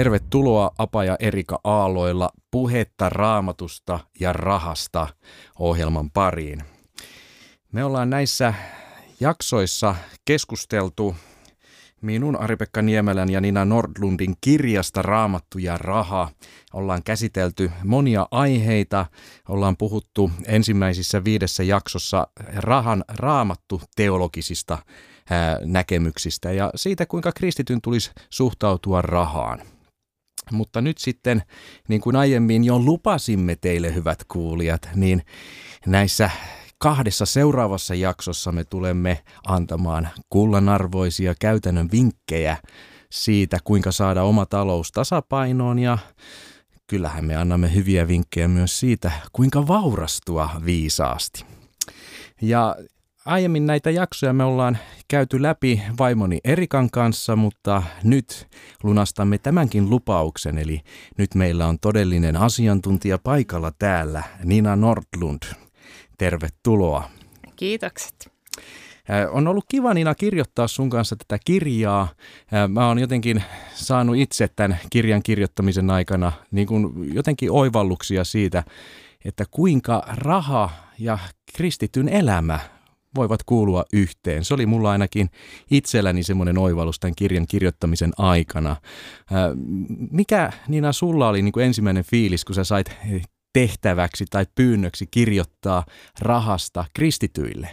Tervetuloa Apa ja Erika Aaloilla puhetta raamatusta ja rahasta ohjelman pariin. Me ollaan näissä jaksoissa keskusteltu minun Ari-Pekka Niemelän ja Nina Nordlundin kirjasta Raamattu ja raha. Ollaan käsitelty monia aiheita. Ollaan puhuttu ensimmäisissä viidessä jaksossa rahan raamattu teologisista näkemyksistä ja siitä, kuinka kristityn tulisi suhtautua rahaan. Mutta nyt sitten, niin kuin aiemmin jo lupasimme teille hyvät kuulijat, niin näissä kahdessa seuraavassa jaksossa me tulemme antamaan kullanarvoisia käytännön vinkkejä siitä, kuinka saada oma talous tasapainoon ja kyllähän me annamme hyviä vinkkejä myös siitä, kuinka vaurastua viisaasti. Ja Aiemmin näitä jaksoja me ollaan käyty läpi vaimoni Erikan kanssa, mutta nyt lunastamme tämänkin lupauksen, eli nyt meillä on todellinen asiantuntija paikalla täällä, Nina Nordlund. Tervetuloa. Kiitokset. On ollut kiva Nina kirjoittaa sun kanssa tätä kirjaa. Mä oon jotenkin saanut itse tämän kirjan kirjoittamisen aikana niin kuin jotenkin oivalluksia siitä, että kuinka raha ja kristityn elämä voivat kuulua yhteen. Se oli mulla ainakin itselläni semmoinen oivallus tämän kirjan kirjoittamisen aikana. Mikä Nina sulla oli niin kuin ensimmäinen fiilis, kun sä sait tehtäväksi tai pyynnöksi kirjoittaa rahasta kristityille?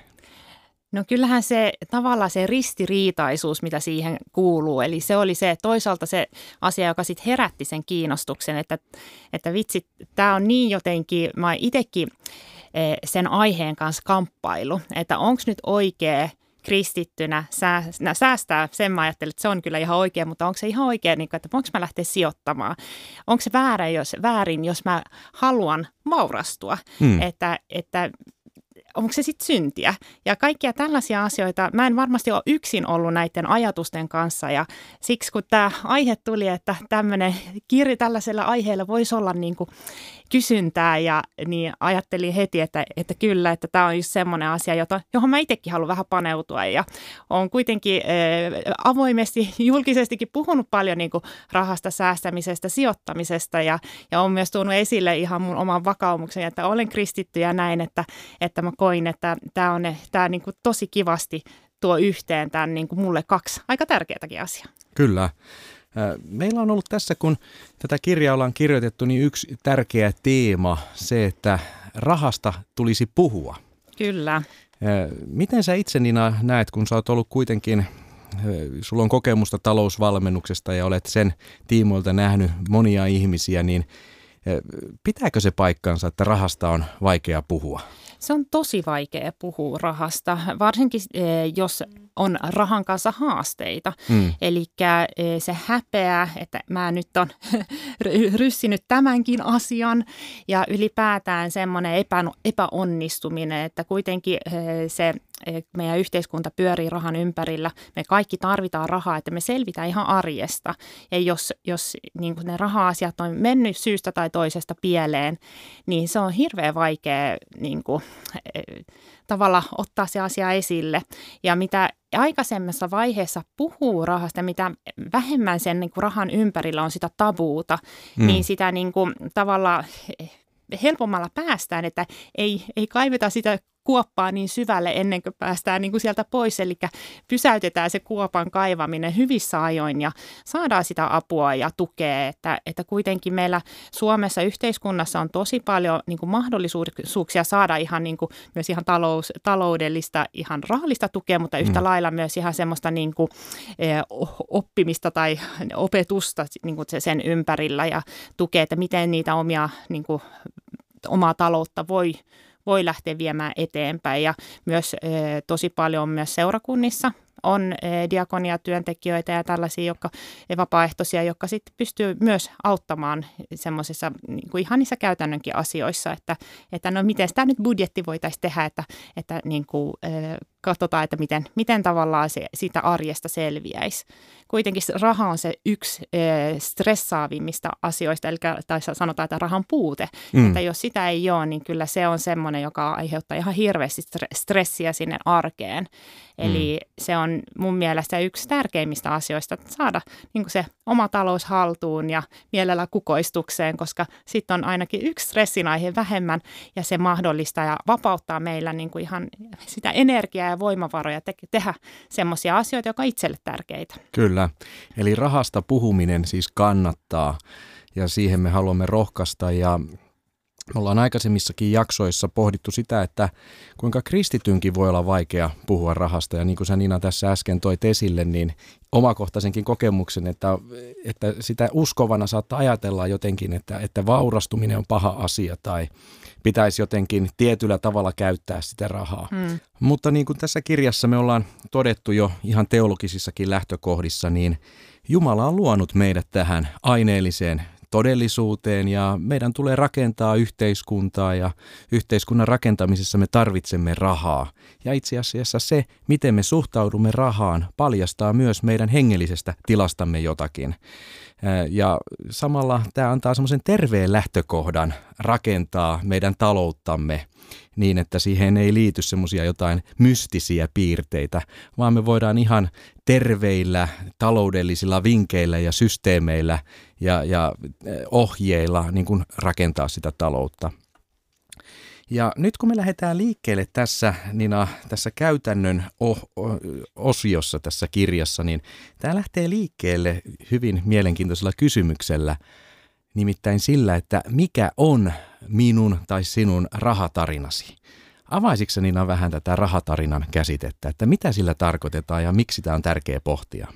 No kyllähän se tavallaan se ristiriitaisuus, mitä siihen kuuluu, eli se oli se toisaalta se asia, joka sitten herätti sen kiinnostuksen, että, että vitsi, tämä on niin jotenkin, mä itsekin sen aiheen kanssa kamppailu, että onko nyt oikea kristittynä säästää, sen mä ajattelin, että se on kyllä ihan oikein, mutta onko se ihan oikein, niin että voinko mä lähteä sijoittamaan? Onko se väärin, jos, väärin, jos mä haluan vaurastua? Hmm. Että, että onko se sitten syntiä? Ja kaikkia tällaisia asioita, mä en varmasti ole yksin ollut näiden ajatusten kanssa ja siksi kun tämä aihe tuli, että tämmöinen kirja tällaisella aiheella voisi olla niin kuin kysyntää ja niin ajattelin heti, että, että kyllä, että tämä on just semmoinen asia, jota, johon mä itsekin haluan vähän paneutua ja on kuitenkin äh, avoimesti, julkisestikin puhunut paljon niin kuin rahasta säästämisestä, sijoittamisesta ja, ja on myös tuonut esille ihan mun oman vakaumuksen, että olen kristitty ja näin, että, että mä koin, että tämä on tämä niin kuin tosi kivasti tuo yhteen tämän niin kuin mulle kaksi aika tärkeätäkin asiaa. Kyllä. Meillä on ollut tässä, kun tätä kirjaa ollaan kirjoitettu, niin yksi tärkeä teema se, että rahasta tulisi puhua. Kyllä. Miten sä itse Nina näet, kun sä oot ollut kuitenkin, sulla on kokemusta talousvalmennuksesta ja olet sen tiimoilta nähnyt monia ihmisiä, niin pitääkö se paikkansa, että rahasta on vaikea puhua? Se on tosi vaikea puhua rahasta, varsinkin eh, jos on rahan kanssa haasteita. Mm. Eli eh, se häpeä, että mä nyt on ryssinyt tämänkin asian ja ylipäätään semmoinen epä, epäonnistuminen, että kuitenkin eh, se meidän yhteiskunta pyörii rahan ympärillä. Me kaikki tarvitaan rahaa, että me selvitään ihan arjesta. Ja jos, jos niin kuin ne raha-asiat on mennyt syystä tai toisesta pieleen, niin se on hirveän vaikea niin kuin, tavalla ottaa se asia esille. Ja mitä aikaisemmassa vaiheessa puhuu rahasta, mitä vähemmän sen niin kuin rahan ympärillä on sitä tabuuta, mm. niin sitä niin kuin, tavalla helpommalla päästään, että ei, ei kaiveta sitä kuoppaa niin syvälle ennen kuin päästään niin kuin sieltä pois. Eli pysäytetään se kuopan kaivaminen hyvissä ajoin ja saadaan sitä apua ja tukea. Että, että kuitenkin meillä Suomessa yhteiskunnassa on tosi paljon niin kuin mahdollisuuksia saada ihan niin kuin, myös ihan talous, taloudellista, ihan rahallista tukea, mutta yhtä mm. lailla myös ihan semmoista niin kuin, eh, oppimista tai opetusta niin kuin sen ympärillä ja tukea, että miten niitä omia niin kuin, omaa taloutta voi voi lähteä viemään eteenpäin. Ja myös e, tosi paljon myös seurakunnissa on e, diakonia-työntekijöitä ja tällaisia jotka, vapaaehtoisia, jotka sitten pystyy myös auttamaan semmoisissa niin kuin ihan niissä käytännönkin asioissa, että, että no miten tämä nyt budjetti voitaisiin tehdä, että, että niin kuin, e, katsotaan, että miten, miten tavallaan se, siitä arjesta selviäisi. Kuitenkin raha on se yksi e, stressaavimmista asioista, eli tai sanotaan, että rahan puute. Mm. Että jos sitä ei ole, niin kyllä se on semmoinen, joka aiheuttaa ihan hirveästi stressiä sinne arkeen. Eli mm. se on mun mielestä yksi tärkeimmistä asioista, että saada niin se oma talous haltuun ja mielellä kukoistukseen, koska sitten on ainakin yksi stressin aihe vähemmän ja se mahdollistaa ja vapauttaa meillä niin kuin ihan sitä energiaa ja voimavaroja te- tehdä semmoisia asioita, jotka on itselle tärkeitä. Kyllä, eli rahasta puhuminen siis kannattaa ja siihen me haluamme rohkaista ja me ollaan aikaisemmissakin jaksoissa pohdittu sitä, että kuinka kristitynkin voi olla vaikea puhua rahasta. Ja niin kuin sä Nina tässä äsken toit esille, niin omakohtaisenkin kokemuksen, että, että sitä uskovana saattaa ajatella jotenkin, että, että vaurastuminen on paha asia tai pitäisi jotenkin tietyllä tavalla käyttää sitä rahaa. Hmm. Mutta niin kuin tässä kirjassa me ollaan todettu jo ihan teologisissakin lähtökohdissa, niin Jumala on luonut meidät tähän aineelliseen todellisuuteen ja meidän tulee rakentaa yhteiskuntaa ja yhteiskunnan rakentamisessa me tarvitsemme rahaa. Ja itse asiassa se, miten me suhtaudumme rahaan, paljastaa myös meidän hengellisestä tilastamme jotakin. Ja samalla tämä antaa semmoisen terveen lähtökohdan rakentaa meidän talouttamme niin, että siihen ei liity semmoisia jotain mystisiä piirteitä, vaan me voidaan ihan terveillä taloudellisilla vinkeillä ja systeemeillä ja, ja ohjeilla niin kuin rakentaa sitä taloutta. Ja nyt kun me lähdetään liikkeelle tässä, Nina, tässä käytännön osiossa tässä kirjassa, niin tämä lähtee liikkeelle hyvin mielenkiintoisella kysymyksellä, nimittäin sillä, että mikä on minun tai sinun rahatarinasi? Avaisitko Nina vähän tätä rahatarinan käsitettä, että mitä sillä tarkoitetaan ja miksi tämä on tärkeä pohtia?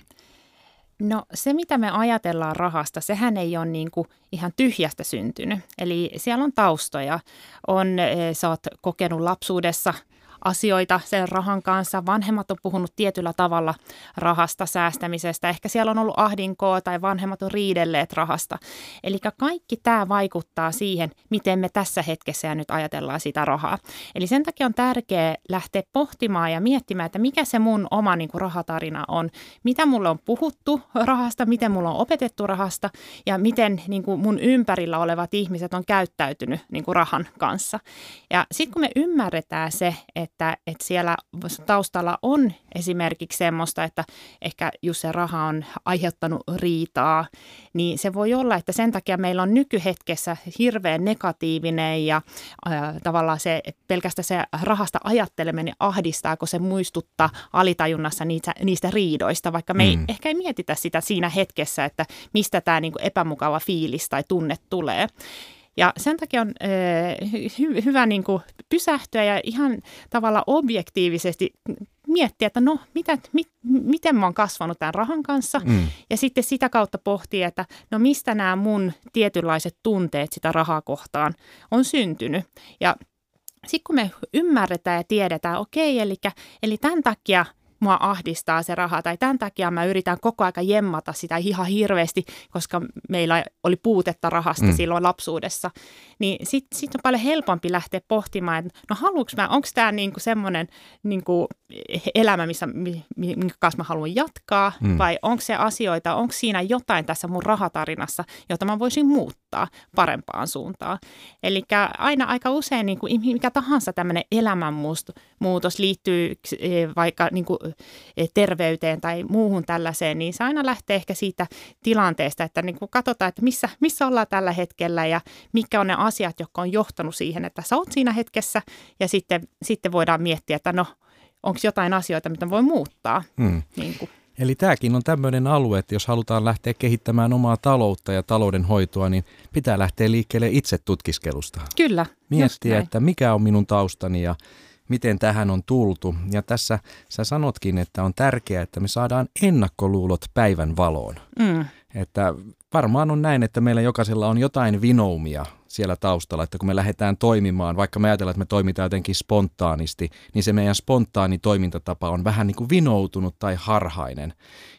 No se, mitä me ajatellaan rahasta, sehän ei ole niin kuin ihan tyhjästä syntynyt. Eli siellä on taustoja. On, eh, sä oot kokenut lapsuudessa – asioita sen rahan kanssa. Vanhemmat on puhunut tietyllä tavalla rahasta, säästämisestä. Ehkä siellä on ollut ahdinkoa tai vanhemmat on riidelleet rahasta. Eli kaikki tämä vaikuttaa siihen, miten me tässä hetkessä ja nyt ajatellaan sitä rahaa. Eli sen takia on tärkeää lähteä pohtimaan ja miettimään, että mikä se mun oma niin kuin rahatarina on. Mitä mulle on puhuttu rahasta, miten mulla on opetettu rahasta ja miten niin kuin mun ympärillä olevat ihmiset on käyttäytynyt niin kuin rahan kanssa. Ja sitten kun me ymmärretään se, että että, että siellä taustalla on esimerkiksi semmoista, että ehkä just se raha on aiheuttanut riitaa, niin se voi olla, että sen takia meillä on nykyhetkessä hirveän negatiivinen ja äh, tavallaan se pelkästään se rahasta ajatteleminen ahdistaa, kun se muistuttaa alitajunnassa niitä, niistä riidoista, vaikka me ei mm. ehkä ei mietitä sitä siinä hetkessä, että mistä tämä niin epämukava fiilis tai tunne tulee. Ja sen takia on äh, hy- hyvä niin kuin pysähtyä ja ihan tavalla objektiivisesti miettiä, että no, mitä, mit, miten mä oon kasvanut tämän rahan kanssa. Mm. Ja sitten sitä kautta pohtia, että no mistä nämä mun tietynlaiset tunteet sitä rahaa kohtaan on syntynyt. Ja sitten kun me ymmärretään ja tiedetään, okei, eli, eli tämän takia – mua ahdistaa se raha tai tämän takia mä yritän koko aika jemmata sitä ihan hirveästi, koska meillä oli puutetta rahasta mm. silloin lapsuudessa. Niin sitten sit on paljon helpompi lähteä pohtimaan, että no haluanko mä, onko tämä niinku semmoinen niinku elämä, missä, minkä kanssa mä haluan jatkaa, mm. vai onko se asioita, onko siinä jotain tässä mun rahatarinassa, jota mä voisin muuttaa parempaan suuntaan. Eli aina aika usein niin kuin mikä tahansa tämmöinen elämänmuutos liittyy eh, vaikka niin kuin terveyteen tai muuhun tällaiseen, niin se aina lähtee ehkä siitä tilanteesta, että niin kuin katsotaan, että missä, missä ollaan tällä hetkellä ja mitkä on ne asiat, jotka on johtanut siihen, että sä oot siinä hetkessä ja sitten, sitten voidaan miettiä, että no, onko jotain asioita, mitä voi muuttaa. Hmm. Niin kuin. Eli tämäkin on tämmöinen alue, että jos halutaan lähteä kehittämään omaa taloutta ja taloudenhoitoa, niin pitää lähteä liikkeelle itse tutkiskelusta. Kyllä. Miettiä, että mikä on minun taustani ja miten tähän on tultu. Ja tässä sä sanotkin, että on tärkeää, että me saadaan ennakkoluulot päivän valoon. Mm. Että varmaan on näin, että meillä jokaisella on jotain vinoumia siellä taustalla, että kun me lähdetään toimimaan, vaikka me ajatellaan, että me toimitaan jotenkin spontaanisti, niin se meidän spontaani toimintatapa on vähän niin kuin vinoutunut tai harhainen,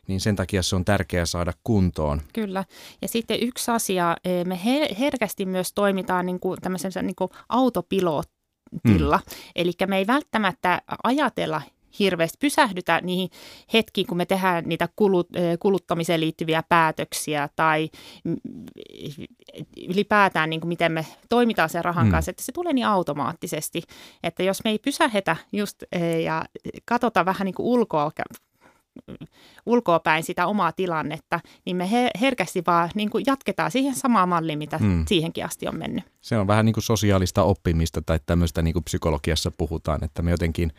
niin sen takia se on tärkeää saada kuntoon. Kyllä. Ja sitten yksi asia, eh, me herkästi myös toimitaan niin kuin tämmöisen niin kuin autopilot tila. Mm. Eli me ei välttämättä ajatella hirveästi pysähdytä niihin hetkiin, kun me tehdään niitä kulut, kuluttamiseen liittyviä päätöksiä tai ylipäätään niin kuin miten me toimitaan sen rahan mm. kanssa, että se tulee niin automaattisesti, että jos me ei pysähetä just ja katsota vähän niin kuin ulkoa ulkoapäin sitä omaa tilannetta, niin me herkästi vaan niin kuin jatketaan siihen samaan malliin, mitä hmm. siihenkin asti on mennyt. Se on vähän niin kuin sosiaalista oppimista tai tämmöistä niin kuin psykologiassa puhutaan, että me jotenkin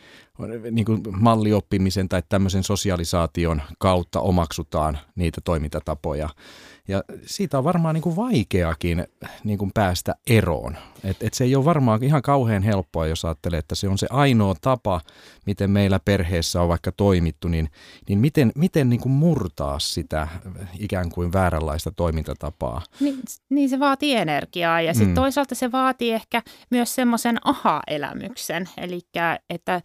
niin kuin mallioppimisen tai tämmöisen sosialisaation kautta omaksutaan niitä toimintatapoja. Ja siitä on varmaan niin kuin vaikeakin niin kuin päästä eroon. Et, et se ei ole varmaan ihan kauhean helppoa, jos ajattelee, että se on se ainoa tapa, miten meillä perheessä on vaikka toimittu, niin, niin miten, miten niin kuin murtaa sitä ikään kuin vääränlaista toimintatapaa? Niin, niin se vaatii energiaa ja sitten mm. toisaalta se vaatii ehkä myös semmoisen aha-elämyksen, eli että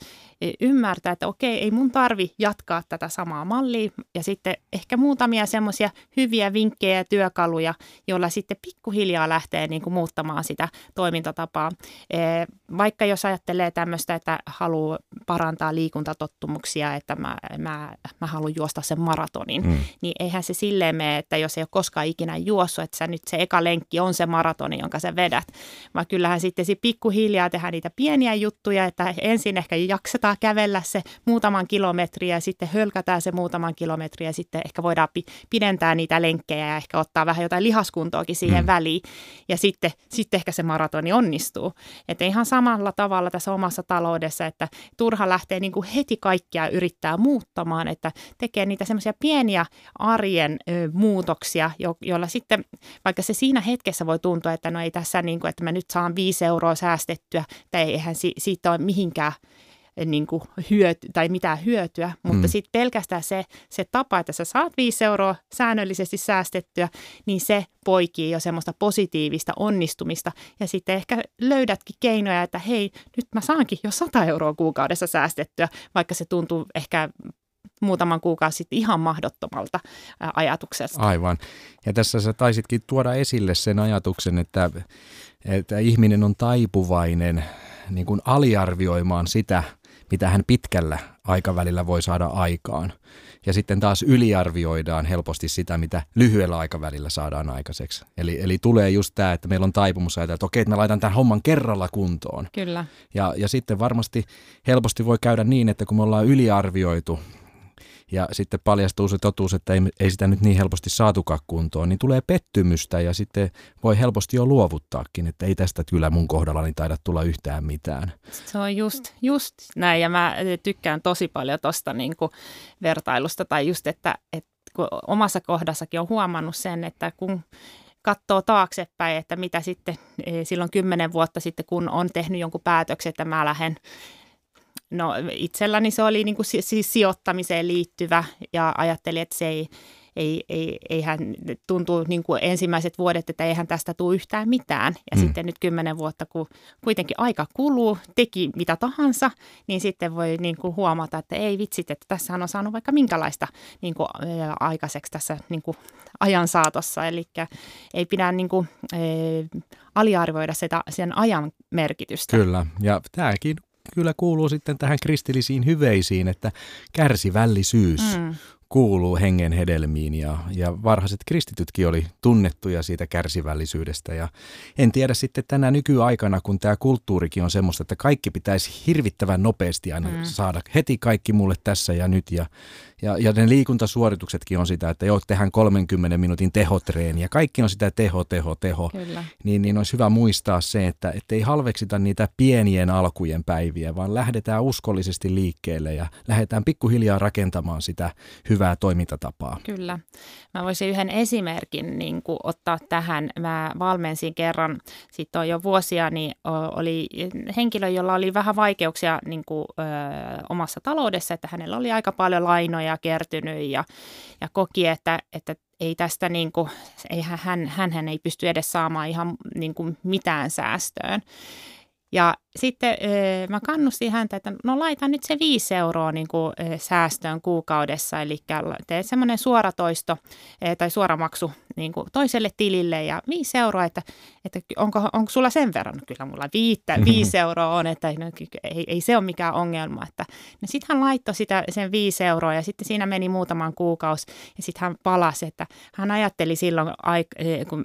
ymmärtää, että okei, ei mun tarvi jatkaa tätä samaa mallia ja sitten ehkä muutamia semmoisia hyviä vinkkejä ja työkaluja, joilla sitten pikkuhiljaa lähtee niin kuin muuttamaan sitä toimintatapaa. Vaikka jos ajattelee tämmöistä, että haluaa parantaa liikuntatottumuksia, että mä, mä, mä haluan juosta sen maratonin, mm. niin eihän se silleen mene, että jos ei ole koskaan ikinä juossut, että sä nyt se eka lenkki on se maratoni, jonka sä vedät, vaan kyllähän sitten pikkuhiljaa tehdään niitä pieniä juttuja, että ensin ehkä jaksetaan kävellä se muutaman kilometriä ja sitten hölkätään se muutaman kilometriä ja sitten ehkä voidaan pidentää niitä lenkkejä ja ehkä ottaa vähän jotain lihaskuntoakin siihen mm. väliin ja sitten, sitten ehkä se maratoni onnistuu. Että ihan samalla tavalla tässä omassa taloudessa, että turha lähtee niin kuin heti kaikkia yrittää muuttamaan, että tekee niitä semmoisia pieniä arjen ö, muutoksia, jo, joilla sitten, vaikka se siinä hetkessä voi tuntua, että no ei tässä niin kuin, että mä nyt saan viisi euroa säästettyä, tai eihän si, siitä ole mihinkään niin kuin hyöty, tai mitään hyötyä, mutta mm. sitten pelkästään se, se tapa, että sä saat 5 euroa säännöllisesti säästettyä, niin se poikii jo semmoista positiivista onnistumista ja sitten ehkä löydätkin keinoja, että hei, nyt mä saankin jo 100 euroa kuukaudessa säästettyä, vaikka se tuntuu ehkä muutaman kuukausi sitten ihan mahdottomalta ajatukselta. Aivan. Ja tässä sä taisitkin tuoda esille sen ajatuksen, että, että ihminen on taipuvainen niin kuin aliarvioimaan sitä, mitä hän pitkällä aikavälillä voi saada aikaan. Ja sitten taas yliarvioidaan helposti sitä, mitä lyhyellä aikavälillä saadaan aikaiseksi. Eli, eli tulee just tämä, että meillä on taipumus ajatella, että okei, että mä laitan tämän homman kerralla kuntoon. Kyllä. Ja, ja sitten varmasti helposti voi käydä niin, että kun me ollaan yliarvioitu ja sitten paljastuu se totuus, että ei, ei sitä nyt niin helposti saatukaan kuntoon, niin tulee pettymystä ja sitten voi helposti jo luovuttaakin, että ei tästä kyllä mun kohdallani taida tulla yhtään mitään. Se on just, just näin ja mä tykkään tosi paljon tuosta niin vertailusta tai just, että, että kun omassa kohdassakin on huomannut sen, että kun katsoo taaksepäin, että mitä sitten e, silloin kymmenen vuotta sitten, kun on tehnyt jonkun päätöksen, että mä lähden No itselläni se oli niin kuin siis sijoittamiseen liittyvä ja ajattelin, että se ei, ei, ei, eihän tuntuu niin kuin ensimmäiset vuodet, että eihän tästä tule yhtään mitään. Ja hmm. sitten nyt kymmenen vuotta, kun kuitenkin aika kuluu, teki mitä tahansa, niin sitten voi niin kuin huomata, että ei vitsit, että tässä on saanut vaikka minkälaista niin kuin, aikaiseksi tässä niin kuin ajan saatossa. Eli ei pidä niin kuin, e, aliarvioida sitä, sen ajan merkitystä. Kyllä, ja tämäkin kyllä kuuluu sitten tähän kristillisiin hyveisiin, että kärsivällisyys mm kuuluu hengen hedelmiin ja, ja varhaiset kristitytkin oli tunnettuja siitä kärsivällisyydestä. Ja en tiedä sitten tänä nykyaikana, kun tämä kulttuurikin on semmoista, että kaikki pitäisi hirvittävän nopeasti aina mm. saada heti kaikki mulle tässä ja nyt. Ja, ja, ja ne liikuntasuorituksetkin on sitä, että joo, tehdään 30 minuutin tehotreeniä. Kaikki on sitä teho, teho, teho. Kyllä. Niin, niin olisi hyvä muistaa se, että ei halveksita niitä pienien alkujen päiviä, vaan lähdetään uskollisesti liikkeelle ja lähdetään pikkuhiljaa rakentamaan sitä hyvää hyvää toimintatapaa. Kyllä. Mä voisin yhden esimerkin niin kuin ottaa tähän. Mä valmensin kerran, sitten on jo vuosia, niin oli henkilö, jolla oli vähän vaikeuksia niin kuin, ö, omassa taloudessa, että hänellä oli aika paljon lainoja kertynyt ja, ja koki, että, että ei tästä niin kuin, ei hän, hän, hän ei pysty edes saamaan ihan niin kuin mitään säästöön. Ja sitten mä kannustin häntä, että no laita nyt se viisi euroa niin kuin säästöön kuukaudessa, eli tee semmoinen suoratoisto tai suoramaksu niin kuin toiselle tilille ja viisi euroa, että, että onko, onko sulla sen verran? No kyllä mulla viittä, viisi euroa on, että no, ei, ei se ole mikään ongelma. Että, no sitten hän laittoi sitä, sen viisi euroa ja sitten siinä meni muutaman kuukausi ja sitten hän palasi, että hän ajatteli silloin, kun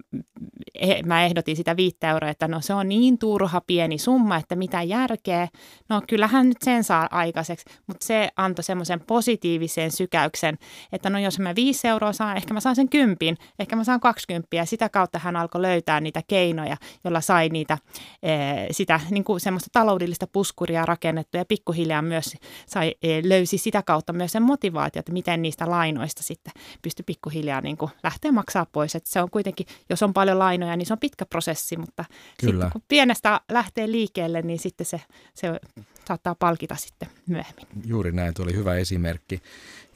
mä ehdotin sitä viittä euroa, että no se on niin turha pieni summa, että mitä järkeä. No kyllähän nyt sen saa aikaiseksi, mutta se antoi semmoisen positiivisen sykäyksen, että no jos mä viisi euroa saan, ehkä mä saan sen kympin, ehkä mä saan 20 ja sitä kautta hän alkoi löytää niitä keinoja, joilla sai niitä, eh, sitä niin kuin semmoista taloudellista puskuria rakennettua ja pikkuhiljaa myös sai, eh, löysi sitä kautta myös sen motivaatio, että miten niistä lainoista sitten pystyi pikkuhiljaa niin kuin lähteä maksaa pois. Että se on kuitenkin, jos on paljon lainoja, niin se on pitkä prosessi, mutta Kyllä. sitten kun pienestä lähtee liikkeelle, niin sitten se, se saattaa palkita sitten myöhemmin. Juuri näin, tuo oli hyvä esimerkki.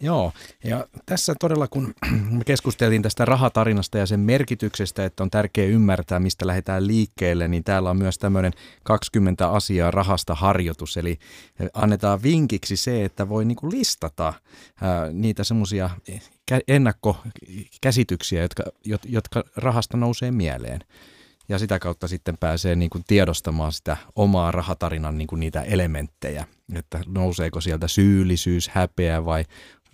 Joo, ja tässä todella kun me keskusteltiin tästä rahatarinasta ja sen merkityksestä, että on tärkeää ymmärtää, mistä lähdetään liikkeelle, niin täällä on myös tämmöinen 20 asiaa rahasta harjoitus, eli annetaan vinkiksi se, että voi niinku listata ää, niitä semmoisia ennakkokäsityksiä, jotka, jotka rahasta nousee mieleen ja sitä kautta sitten pääsee niin kuin tiedostamaan sitä omaa rahatarinan niin kuin niitä elementtejä, että nouseeko sieltä syyllisyys, häpeä vai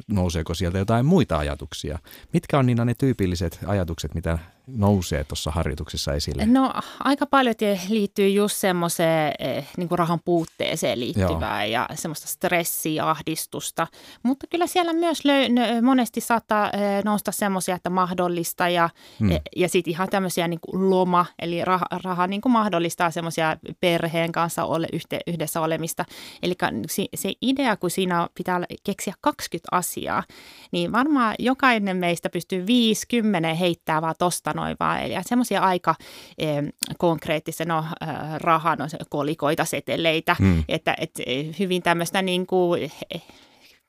nouseeko sieltä jotain muita ajatuksia. Mitkä on Niina ne tyypilliset ajatukset, mitä nousee tuossa harjoituksessa esille? No aika paljon liittyy just semmoiseen eh, niin rahan puutteeseen liittyvää Joo. ja semmoista stressiä, ahdistusta. Mutta kyllä siellä myös löy- monesti saattaa eh, nousta semmoisia, että mahdollista ja, hmm. ja, ja sitten ihan tämmöisiä niin kuin loma, eli raha, raha niin kuin mahdollistaa semmoisia perheen kanssa ole, yhdessä olemista. Eli se idea, kun siinä pitää keksiä 20 asiaa, niin varmaan jokainen meistä pystyy 50 heittää vaan tosta vaan. Eli semmoisia aika eh, konkreettisia, no eh, rahan, no, kolikoita, seteleitä, hmm. että et, eh, hyvin tämmöistä niin kuin,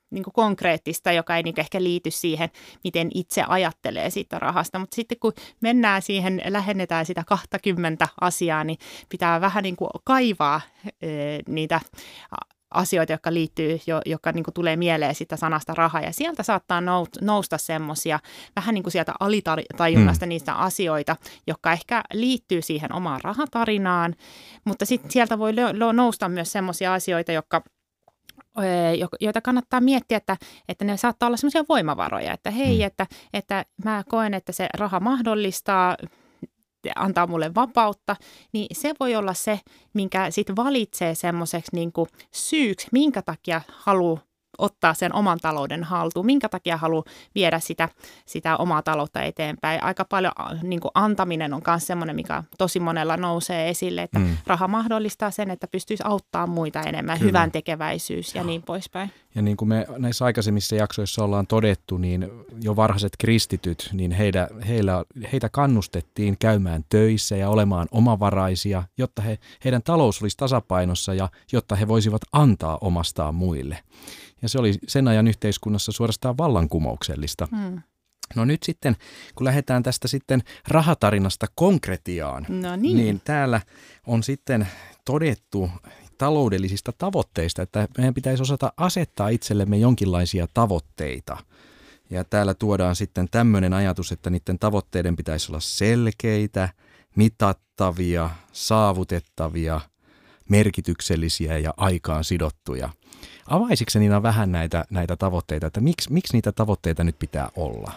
niin kuin konkreettista, joka ei niin ehkä liity siihen, miten itse ajattelee siitä rahasta. Mutta sitten kun mennään siihen, lähennetään sitä 20 asiaa, niin pitää vähän niin kuin kaivaa eh, niitä asioita, jotka liittyy, jo, joka niin kuin tulee mieleen sitä sanasta raha. Ja sieltä saattaa nousta semmoisia vähän niin kuin sieltä alitajunnasta mm. niistä asioita, jotka ehkä liittyy siihen omaan rahatarinaan. Mutta sitten sieltä voi nousta myös semmoisia asioita, jotka joita kannattaa miettiä, että, että ne saattaa olla semmoisia voimavaroja, että hei, mm. että, että mä koen, että se raha mahdollistaa antaa mulle vapautta, niin se voi olla se, minkä sitten valitsee semmoiseksi niin syyksi, minkä takia haluaa ottaa sen oman talouden haltuun, minkä takia haluaa viedä sitä, sitä omaa taloutta eteenpäin. Aika paljon niin kuin antaminen on myös semmoinen, mikä tosi monella nousee esille, että mm. raha mahdollistaa sen, että pystyisi auttamaan muita enemmän, Kyllä. hyvän tekeväisyys ja niin poispäin. Ja niin kuin me näissä aikaisemmissa jaksoissa ollaan todettu, niin jo varhaiset kristityt, niin heitä, heillä, heitä kannustettiin käymään töissä ja olemaan omavaraisia, jotta he, heidän talous olisi tasapainossa ja jotta he voisivat antaa omastaan muille. Ja se oli sen ajan yhteiskunnassa suorastaan vallankumouksellista. Hmm. No nyt sitten, kun lähdetään tästä sitten rahatarinasta konkretiaan, no niin. niin täällä on sitten todettu taloudellisista tavoitteista, että meidän pitäisi osata asettaa itsellemme jonkinlaisia tavoitteita. Ja täällä tuodaan sitten tämmöinen ajatus, että niiden tavoitteiden pitäisi olla selkeitä, mitattavia, saavutettavia, merkityksellisiä ja aikaan sidottuja. Avaisitko Niina vähän näitä, näitä tavoitteita, että miksi, miksi niitä tavoitteita nyt pitää olla?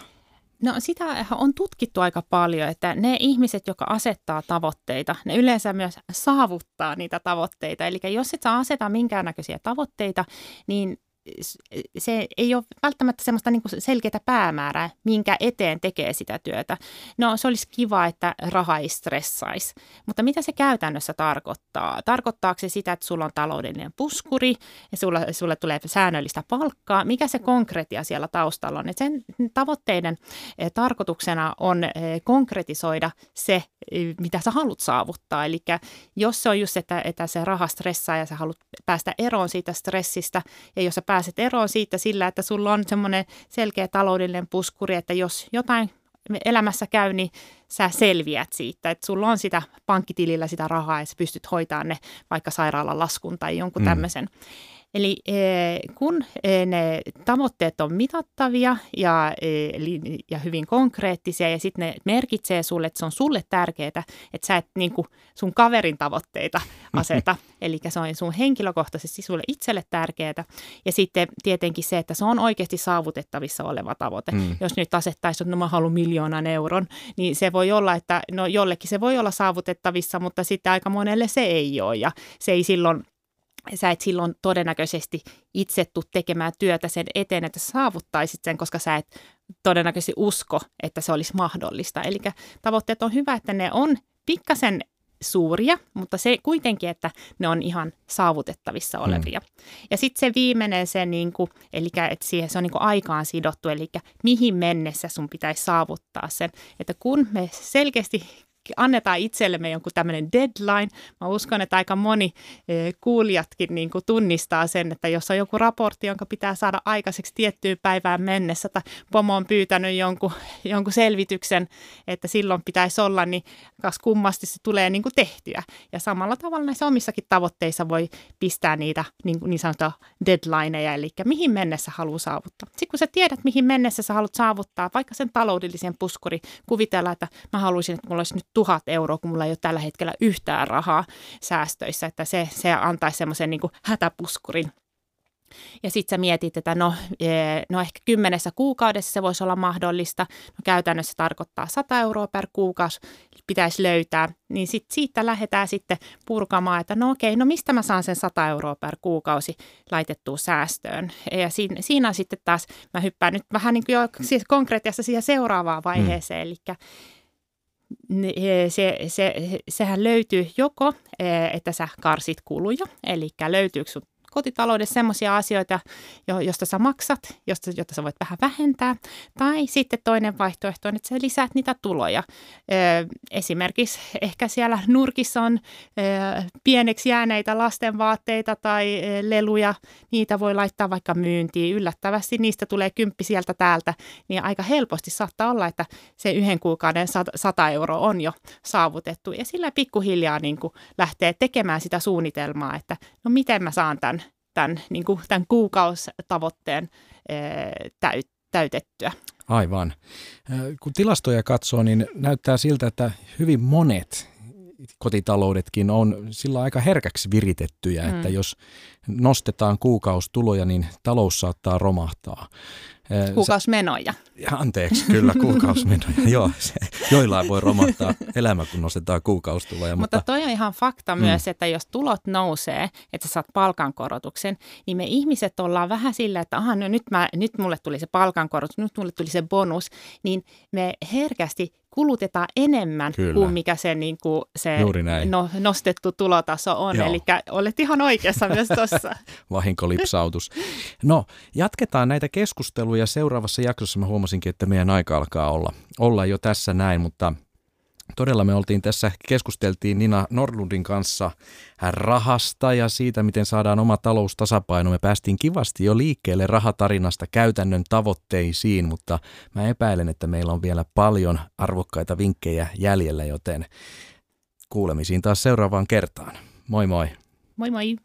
No sitä on tutkittu aika paljon, että ne ihmiset, jotka asettaa tavoitteita, ne yleensä myös saavuttaa niitä tavoitteita. Eli jos et saa aseta minkäännäköisiä tavoitteita, niin se ei ole välttämättä semmoista niin selkeää päämäärää, minkä eteen tekee sitä työtä. No se olisi kiva, että raha ei stressaisi, mutta mitä se käytännössä tarkoittaa? Tarkoittaako se sitä, että sulla on taloudellinen puskuri ja sulla, sulle tulee säännöllistä palkkaa? Mikä se konkretia siellä taustalla on? Et sen tavoitteiden eh, tarkoituksena on eh, konkretisoida se, eh, mitä sä haluat saavuttaa. Eli jos se on just, että, että se raha stressaa ja sä haluat päästä eroon siitä stressistä ja jos sä pääset eroon siitä sillä, että sulla on semmoinen selkeä taloudellinen puskuri, että jos jotain elämässä käy, niin sä selviät siitä, että sulla on sitä pankkitilillä sitä rahaa ja sä pystyt hoitamaan ne vaikka sairaalan laskun tai jonkun mm. Eli eh, kun eh, ne tavoitteet on mitattavia ja, eh, ja hyvin konkreettisia ja sitten ne merkitsee sulle, että se on sulle tärkeää, että sä et niin kuin sun kaverin tavoitteita aseta, eli se on sun henkilökohtaisesti sulle itselle tärkeää. Ja sitten tietenkin se, että se on oikeasti saavutettavissa oleva tavoite. Mm. Jos nyt asettaisiin, että no mä haluan miljoonan euron, niin se voi olla, että no jollekin se voi olla saavutettavissa, mutta sitten aika monelle se ei ole ja se ei silloin sä et silloin todennäköisesti itse tuu tekemään työtä sen eteen, että saavuttaisit sen, koska sä et todennäköisesti usko, että se olisi mahdollista. Eli tavoitteet on hyvä, että ne on pikkasen suuria, mutta se kuitenkin, että ne on ihan saavutettavissa hmm. olevia. Hmm. Ja sitten se viimeinen, se niin kuin, eli että siihen se on niin kuin aikaan sidottu, eli mihin mennessä sun pitäisi saavuttaa sen. Että kun me selkeästi annetaan itsellemme jonkun tämmöinen deadline. Mä uskon, että aika moni e, kuulijatkin niin kuin tunnistaa sen, että jos on joku raportti, jonka pitää saada aikaiseksi tiettyyn päivään mennessä, tai pomo on pyytänyt jonkun, jonkun selvityksen, että silloin pitäisi olla, niin kas kummasti se tulee niin kuin tehtyä. Ja samalla tavalla näissä omissakin tavoitteissa voi pistää niitä niin, niin sanottuja deadlineja, eli mihin mennessä haluaa saavuttaa. Sitten kun sä tiedät, mihin mennessä sä haluat saavuttaa, vaikka sen taloudellisen puskuri, kuvitella, että mä haluaisin, että mulla olisi nyt tuhat euroa, kun mulla ei ole tällä hetkellä yhtään rahaa säästöissä, että se, se antaisi semmoisen niin hätäpuskurin ja sitten sä mietit, että no, e, no ehkä kymmenessä kuukaudessa se voisi olla mahdollista. No käytännössä tarkoittaa 100 euroa per kuukausi pitäisi löytää. Niin sit siitä lähdetään sitten purkamaan, että no okei, no mistä mä saan sen 100 euroa per kuukausi laitettua säästöön. Ja siinä, siinä sitten taas, mä hyppään nyt vähän niin kuin jo siis konkreettiassa siihen seuraavaan vaiheeseen, mm. eli se, se, sehän löytyy joko, että sä karsit kuluja, eli löytyykö sun kotitaloudessa sellaisia asioita, joista sä maksat, josta, jotta sä voit vähän vähentää. Tai sitten toinen vaihtoehto on, että sä lisäät niitä tuloja. Esimerkiksi ehkä siellä nurkissa on pieneksi jääneitä lastenvaatteita tai leluja. Niitä voi laittaa vaikka myyntiin. Yllättävästi niistä tulee kymppi sieltä täältä. Niin aika helposti saattaa olla, että se yhden kuukauden 100 euroa on jo saavutettu. Ja sillä pikkuhiljaa niin lähtee tekemään sitä suunnitelmaa, että no miten mä saan tämän tämän, niin kuin, tämän kuukausitavoitteen täytettyä. Aivan. Kun tilastoja katsoo, niin näyttää siltä, että hyvin monet kotitaloudetkin on sillä aika herkäksi viritettyjä, mm. että jos nostetaan kuukaustuloja, niin talous saattaa romahtaa. Kuukausmenoja. Sä, anteeksi, kyllä kuukausmenoja. Joo, se, joillain voi romahtaa elämä, kun nostetaan kuukaustuloja. Mutta, mutta toi on ihan fakta mm. myös, että jos tulot nousee, että sä saat palkankorotuksen, niin me ihmiset ollaan vähän sillä, että aha, no nyt, mä, nyt mulle tuli se palkankorotus, nyt mulle tuli se bonus, niin me herkästi kulutetaan enemmän Kyllä. kuin mikä se, niin kuin se no, nostettu tulotaso on. Eli olet ihan oikeassa myös tuossa. Vahinkolipsautus. No, jatketaan näitä keskusteluja. Seuraavassa jaksossa mä huomasinkin, että meidän aika alkaa olla, olla jo tässä näin, mutta – Todella me oltiin tässä, keskusteltiin Nina Nordlundin kanssa rahasta ja siitä, miten saadaan oma talous tasapaino. Me päästiin kivasti jo liikkeelle rahatarinasta käytännön tavoitteisiin, mutta mä epäilen, että meillä on vielä paljon arvokkaita vinkkejä jäljellä, joten kuulemisiin taas seuraavaan kertaan. Moi moi! Moi moi!